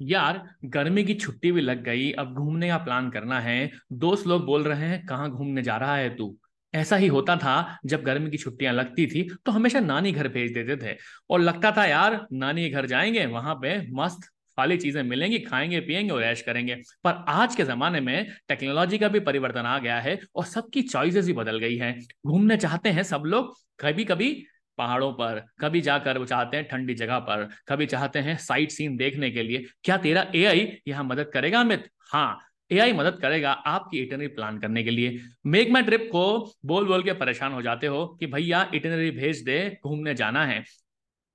यार, गर्मी की छुट्टी भी लग गई, अब घूमने का प्लान करना है। दोस्त लोग बोल रहे हैं, कहाँ घूमने जा रहा है तू? ऐसा ही होता था, जब गर्मी की छुट्टियाँ लगती थी तो हमेशा नानी घर भेज देते थे। और लगता था, यार, नानी घर जाएँगे, वहाँ पे मस्त खाली चीज़ें मिलेंगी, खाएँगे पिएँगे और ऐश करेंगे। पर आज के जमाने में टेक्नोलॉजी का भी परिवर्तन आ गया है और सबकी चॉइसेस भी बदल गई हैं। घूमने चाहते हैं सब लोग कभी कभी पहाड़ों पर, कभी जाकर वो चाहते हैं ठंडी जगह पर, कभी चाहते हैं साइट सीन देखने के लिए, क्या तेरा एआई यहाँ मदद करेगा अमित? हाँ एआई मदद करेगा आपकी इटनरी प्लान करने के लिए। मेक माई ट्रिप को बोल बोल के परेशान हो जाते हो कि भैया इटनरी भेज दे, घूमने जाना है।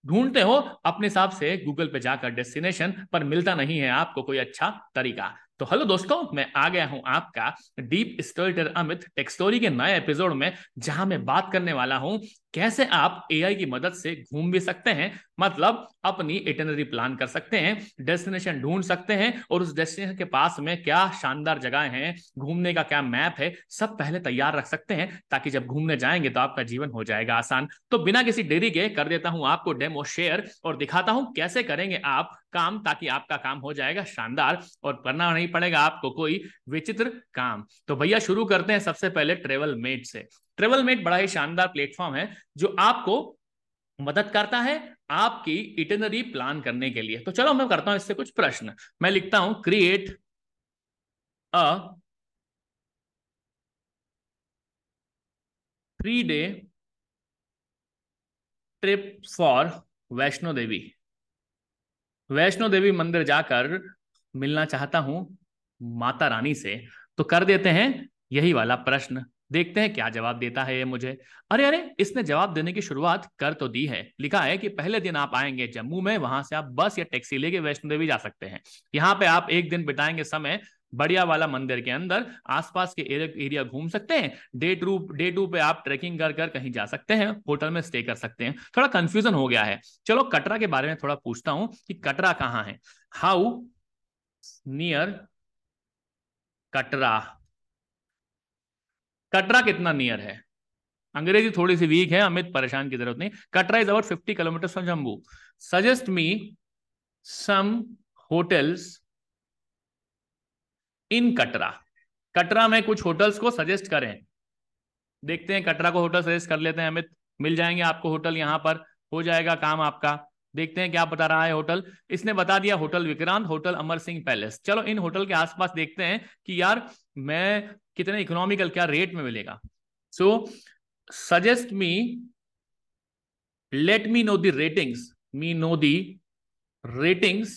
ढूंढते हो, अपने हिसाब से गूगल पे जाकर डेस्टिनेशन पर मिलता नहीं है आपको कोई अच्छा तरीका। तो हेलो दोस्तों, मैं आ गया हूँ आपका डीप स्टोरीटर अमित टेक्स्टोरी के नए एपिसोड में, जहाँ मैं बात करने वाला हूँ। कैसे आप एआई की मदद से घूम भी सकते हैं मतलब अपनी इटनरी प्लान कर सकते हैं, डेस्टिनेशन ढूंढ सकते हैं, और उस डेस्टिनेशन के पास में क्या शानदार जगह है, घूमने का क्या मैप है, सब पहले तैयार रख सकते हैं, ताकि जब घूमने जाएँगे तो आपका जीवन हो जाएगा आसान। तो बिना किसी देरी के कर देता हूँ आपको डेमो शेयर और दिखाता हूँ कैसे करेंगे आप काम, ताकि आपका काम हो जाएगा शानदार और करना नहीं पड़ेगा आपको कोई विचित्र काम। तो भैया शुरू करते हैं सबसे पहले ट्रेवल मेट से। ट्रेवल मेट बड़ा ही शानदार प्लेटफॉर्म है, जो आपको मदद करता है आपकी इटनरी प्लान करने के लिए। तो चलो मैं करता हूँ इससे कुछ प्रश्न। मैं लिखता हूँ create a three day trip for Vaishno Devi Vaishno Devi मंदिर जाकर मिलना चाहता हूँ माता रानी से। तो कर देते हैं यही वाला प्रश्न। देखते हैं क्या जवाब देता है ये मुझे। अरे अरे, इसने जवाब देने की शुरुआत कर तो दी है। लिखा है कि पहले दिन आप आएँगे जम्मू में, वहाँ से आप बस या टैक्सी लेके वैष्णो देवी जा सकते हैं। यहाँ पे आप एक दिन बिताएँगे समय बढ़िया वाला मंदिर के अंदर, आसपास के एरिया घूम सकते हैं। डे टू डे टू पे आप ट्रेकिंग कर कर कहीं जा सकते हैं, होटल में स्टे कर सकते हैं। थोड़ा कंफ्यूजन हो गया है। चलो कटरा के बारे में थोड़ा पूछता हूँ कि कटरा कहाँ है। हाउ नियर कटरा कटरा कितना नियर है? अंग्रेज़ी थोड़ी सी वीक है, अमित परेशान की ज़रूरत नहीं। Katra is about fifty kilometre from Jammu suggest me some hotels in Katra Katra में कुछ होटल्स को सजेस्ट करें। देखते हैं, कटरा को होटल सजेस्ट कर लेते हैं, अमित। मिल जाएँगे आपको होटल यहाँ पर। हो जाएगा काम आपका। देखते हैं क्या बता रहा है होटल। इसने बता दिया hotel Vikrant, hotel Amar Singh palace. चलो, इन होटल के आसपास देखते हैं कि यार, मैं कितने इकोनॉमिकल क्या रेट में मिलेगा। So suggest me let me know the ratings me know the ratings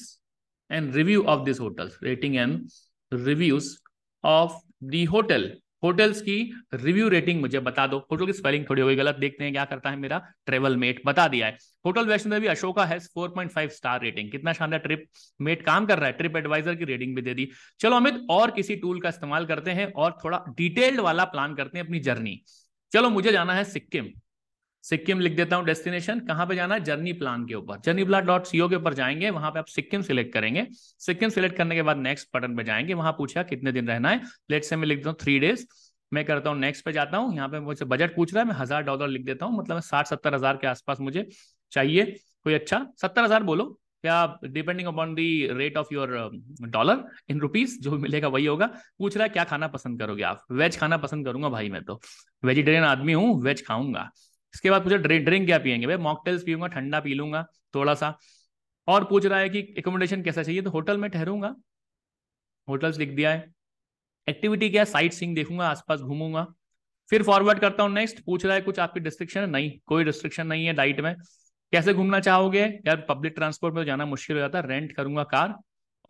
and review of this hotel rating and reviews of the hotel hotels की रिव्यू रेटिंग मुझे बता दो। होटल की स्पेलिंग थोड़ी हो गई, गलत। देखते हैं क्या करता है मेरा ट्रेवल मेट बता दिया है। होटल वैष्णो देवी अशोका है 4.5 स्टार रेटिंग कितना शानदार ट्रिप मेट काम कर रहा है। ट्रिप एडवाइजर की रेटिंग भी दे दी। चलो अमित, और किसी टूल का इस्तेमाल करते हैं और थोड़ा डिटेल्ड वाला प्लान करते हैं अपनी जर्नी चलो, मुझे जाना है सिक्किम। सिक्किम लिख देता हूँ डेस्टिनेशन कहाँ पे जाना है? जर्नी प्लान के ऊपर। जर्नी प्लान डॉट सीओ के ऊपर जाएँगे, वहाँ पे आप सिक्किम सिलेक्ट करेंगे। सिक्किम सिलेक्ट करने के बाद नेक्स्ट बटन पे जाएँगे, वहाँ पूछा कितने दिन रहना है। लेट से मैं लिख हूँ थ्री डेज़ मैं करता हूँ नेक्स्ट पे जाता हूँ, यहाँ पे मुझे बजट पूछ रहा है, मैं हज़ार डॉलर लिख देता हूँ मतलब साठ सत्तर हज़ार के आसपास मुझे चाहिए। कोई अच्छा? सत्तर हज़ार बोलो क्या depending upon the rate of your dollar in rupees जो मिलेगा वही होगा। पूछ रहा है, क्या खाना पसंद करोगे आप? वेज खाना पसंद करूँगा भाई मैं तो। वेजिटेरियन आदमी हूँ वेज खाऊँगा। इसके बाद मुझे ड्रिंक ड्रिंक क्या पियेंगे? भाई मॉकटेल्स पीऊँगा, ठंडा पी लूँगा थोड़ा सा और पूछ रहा है कि एकोमोडेशन कैसा चाहिए? तो होटल में ठहरूँगा। होटल्स लिख दिया है। एक्टिविटी क्या साइट सीइंग देखूँगा, आसपास घूमूँगा। फिर फॉरवर्ड करता हूँ नेक्स्ट पूछ रहा है, कुछ आपकी डिस्ट्रिक्शन है? नहीं, कोई रिस्ट्रिक्शन नहीं है डाइट में। कैसे घूमना चाहोगे? यार पब्लिक ट्रांसपोर्ट में जाना मुश्किल हो जाता है। रेंट करूँगा कार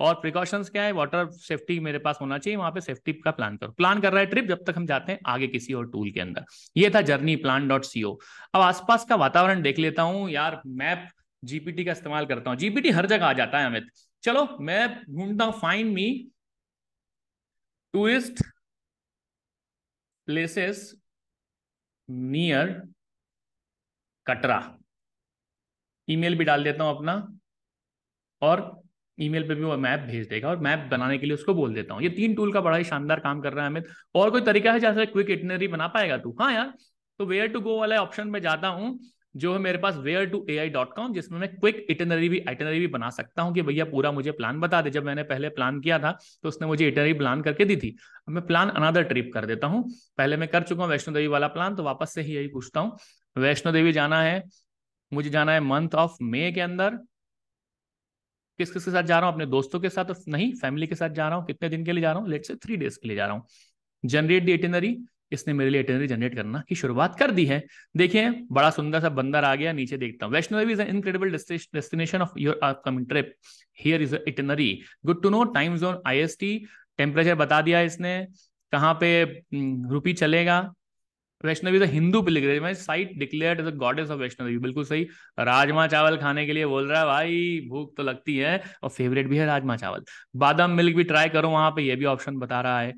और प्रिकॉशंस क्या है? वाटर सेफ्टी मेरे पास होना चाहिए, वहाँ पे सेफ्टी का प्लान करो। प्लान कर रहा है ट्रिप जब तक हम जाते हैं आगे किसी और टूल के अंदर। ये था जर्नी प्लान डॉट सीओ अब आसपास का वातावरण देख लेता हूँ। यार मैप जीपीटी का इस्तेमाल करता हूँ। जीपीटी हर जगह आ जाता है अमित। चलो मैं ढूंढता हूँ। Find me tourist places near Katra email भी डाल देता हूँ अपना। और ईमेल पे भी वो मैप भेज देगा और मैप बनाने के लिए उसको बोल देता हूँ। ये तीन टूल का बड़ा ही शानदार काम कर रहा है अमित। और कोई तरीका है जैसे क्विक इटनरी बना पाएगा तू? हाँ यार तो वेयर टू गो वाले ऑप्शन में जाता हूँ, जो है मेरे पास where to A I dot com जिसमें मैं क्विक इटनरी भी इटनरी भी बना सकता हूँ कि भैया पूरा मुझे प्लान बता दे। जब मैंने पहले प्लान किया था तो उसने मुझे इटनरी प्लान करके दी थी। अब मैं प्लान अनदर ट्रिप कर देता हूँ। पहले मैं कर चुका हूँ वैष्णो देवी वाला प्लान तो वापस से ही यही पूछता हूँ। वैष्णो देवी जाना है, मुझे जाना है मंथ ऑफ़ मे के अंदर। किस किस के साथ जा रहा हूँ? अपने दोस्तों के साथ, नहीं फैमिली के साथ जा रहा हूँ। कितने दिन के लिए जा रहा हूँ? लेट से थ्री डेज़ के लिए जा रहा हूँ। जनरेट दी इटिनरी इसने मेरे लिए इटिनरी जनरेट करना की शुरुआत कर दी है। देखिए, बड़ा सुंदर सा बंदर आ गया, नीचे देखता हूँ। Vaishno Devi is incredible destination of your upcoming trip here is itinerary good to know time zone I S temperature बता दिया इसने। कहाँ पे रुपी चलेगा? Vaishnavi the Hindu pilgrimage site declared as a goddess of Vaishnavi. बिल्कुल सही। राजमा चावल खाने के लिए बोल रहा है, भाई, भूख तो लगती है और फेवरेट भी है राजमा चावल। बादाम मिल्क भी ट्राई करो, वहाँ पे ये भी ऑप्शन बता रहा है।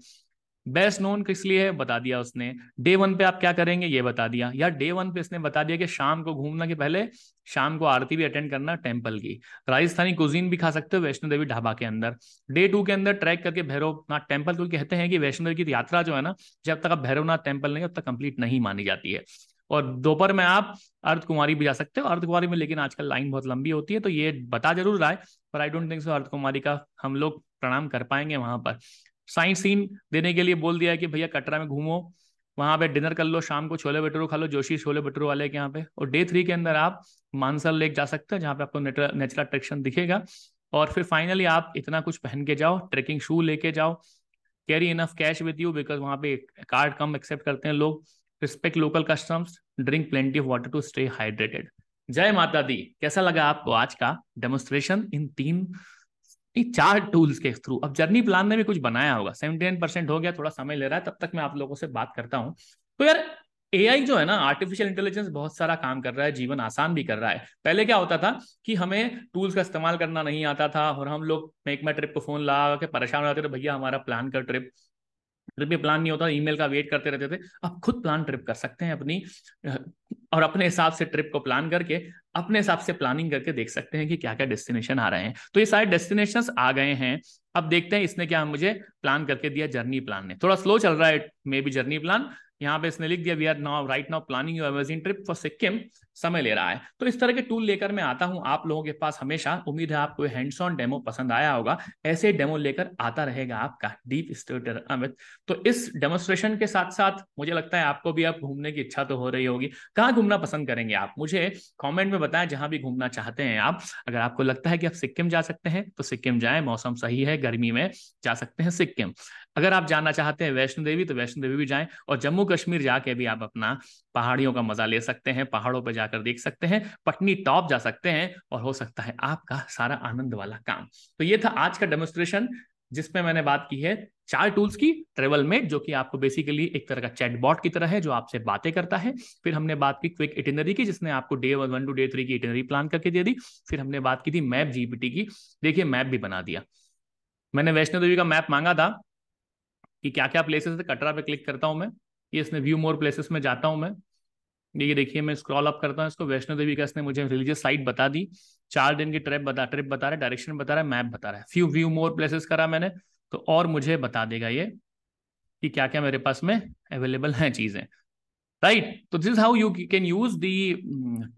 बेस्ट नोन किस लिए है? बता दिया उसने। डे वन पे आप क्या करेंगे? ये बता दिया। या डे वन पे इसने बता दिया कि शाम को घूमना के पहले शाम को आरती भी अटेंड करना टेंपल की। राजस्थानी कुजीन भी खा सकते हो वैष्णो देवी ढाबा के अंदर। डे टू के अंदर ट्रैक करके भैरवनाथ टेंपल तो कहते हैं कि वैष्णो देवी की यात्रा जो है ना, जब तक आप भैरवनाथ टेंपल नहीं तब तक कंप्लीट नहीं मानी जाती है। और दोपहर में आप अर्ध कुमारी भी जा सकते हो। अर्ध कुमारी में लेकिन आजकल लाइन बहुत लंबी होती है तो ये बता ज़रूर रहा है, पर आई डोंट थिंक सो अर्ध कुमारी का हम लोग प्रणाम कर पाएँगे वहाँ पर। साइंस सीन देने के लिए बोल दिया कि भैया कटरा में घूमो, वहाँ पे डिनर कर लो, शाम को छोले भटूरे खा लो, जोशी छोले भटूरे वाले के यहाँ पे। और डे थ्री के अंदर आप मानसर लेक जा सकते हैं, जहाँ पे आपको नेचुरल अट्रैक्शन दिखेगा। और फिर फाइनली आप इतना कुछ पहन के जाओ ट्रेकिंग शू लेके जाओ। Carry enough cash with you because वहाँ पे कार्ड कम एक्सेप्ट करते हैं लोग। Respect local customs drink plenty of water to stay hydrated जय माता दी। कैसा लगा आपको आज का डेमोस्ट्रेशन इन तीन चार टूल्स के थ्रू अब जर्नी प्लान ने भी कुछ बनाया होगा। सेवेंटी परसेंट हो गया, थोड़ा समय ले रहा है, तब तक मैं आप लोगों से बात करता हूँ। तो यार एआई जो है ना आर्टिफिशियल इंटेलिजेंस बहुत सारा काम कर रहा है, जीवन आसान भी कर रहा है। पहले क्या होता था कि हमें टूल्स का इस्तेमाल करना नहीं आता था, और हम लोग मेक माई ट्रिप को फ़ोन लगा के परेशान हो जाते थे, भैया, हमारा प्लान कर ट्रिप ट्रिप भी प्लान नहीं होता ईमेल का वेट करते रहते थे। अब खुद प्लान ट्रिप कर सकते हैं अपनी और अपने हिसाब से ट्रिप को प्लान करके, अपने हिसाब से प्लानिंग करके देख सकते हैं कि क्या क्या डेस्टिनेशन आ रहे हैं। तो ये सारे डेस्टिनेशन आ गए हैं। अब देखते हैं इसने क्या मुझे प्लान करके दिया जर्नी प्लान ने। थोड़ा स्लो चल रहा है मे बी जर्नी प्लान यहाँ पे इसने लिख दिया we are now right now planning your amazing trip for Sikkim समय ले रहा है। तो इस तरह के टूल लेकर मैं आता हूँ। आप लोगों के पास हमेशा उम्मीद है आपको हैंड्स ऑन डेमो पसंद आया होगा। ऐसे डेमो लेकर आता रहेगा आपका डीप स्टेटर अमित। तो इस डेमोस्ट्रेशन के साथ साथ मुझे लगता है आपको भी अब घूमने की इच्छा तो हो रही होगी। कहाँ घूमना पसंद करेंगे आप? मुझे कॉमेंट में बताएँ जहाँ भी घूमना चाहते हैं आप। अगर आपको लगता है कि आप सिक्किम जा सकते हैं तो सिक्किम जाए। मौसम सही है, गर्मी में जा सकते हैं सिक्किम अगर आप जाना चाहते हैं वैष्णो देवी तो वैष्णो देवी भी जाए। और जम्मू कश्मीर जाके भी आप अपना पहाड़ियों का मज़ा ले सकते हैं, पहाड़ों पर जाकर देख सकते हैं, पटनी टॉप जा सकते हैं और हो सकता है आपका सारा आनंद वाला काम। तो ये था आज का डेमोस्ट्रेशन, जिसमें मैंने बात की है चार टूल्स की ट्रेवल में, जो कि आपको बेसिकली एक तरह का चैट बॉट की तरह है, जो आपसे बातें करता है। फिर हमने बात की क्विक इटिनरी की, जिसने आपको day one one two day three की इटिनरी प्लान करके दे दी। फिर हमने बात की थी मैप जीपीटी की, देखिए मैप भी बना दिया। मैंने वैष्णो देवी का मैप मांगा था कि क्या क्या प्लेसेस है, कटरा पे क्लिक करता हूँ मैं। ये इसने व्यू मोर प्लेसेस में जाता हूँ मैं। ये देखिए, मैं स्क्रॉल अप करता हूँ इसको। वैष्णो देवी का इसने मुझे रिलीजियस साइट बता दी। चार दिन की ट्रिप बता ट्रिप बता रहा है डायरेक्शन बता रहा है मैप बता रहा है। फ्यू व्यू मोर प्लेसेस करा मैंने तो और मुझे बता देगा ये कि क्या क्या मेरे पास में अवेलेबल है चीज़ें। राइट तो this how you can use the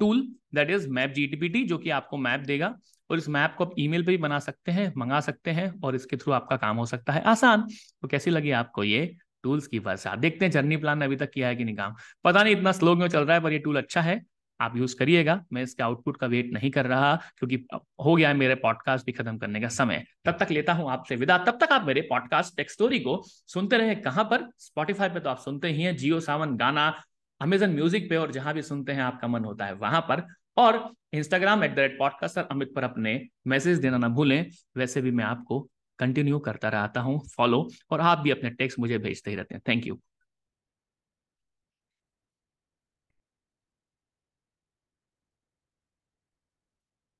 tool that is map GPT जो कि आपको मैप देगा। और इस मैप को आप ईमेल पे भी बना सकते हैं, मंगा सकते हैं, और इसके थ्रू आपका काम हो सकता है। आसान। तो कैसी लगी आपको ये टूल्स की वर्षा देखते हैं जर्नी प्लान ने अभी तक किया है कि नहीं काम। पता नहीं इतना स्लो क्यों चल रहा है, पर ये टूल अच्छा है। आप यूज़ करिएगा। मैं इसके आउटपुट का वेट नहीं कर रहा, क्योंकि हो गया है मेरे पॉडकास्ट भी खत्म करने का समय। तब तक लेता हूँ आपसे विदा। तब तक आप मेरे पॉडकास्ट टेक स्टोरी को सुनते रहे कहाँ पर? स्पॉटिफाई पे तो आप सुनते ही हैं जियो सावन गाना अमेजन म्यूज़िक पे, और जहाँ भी सुनते हैं आपका मन होता है वहाँ पर। और Instagram at the rate podcast Amit पर अपने मैसेज देना ना भूलें। वैसे भी मैं आपको कंटिन्यू करता रहता हूँ फॉलो और आप भी अपने टेक्स्ट मुझे भेजते ही रहते हैं। Thank you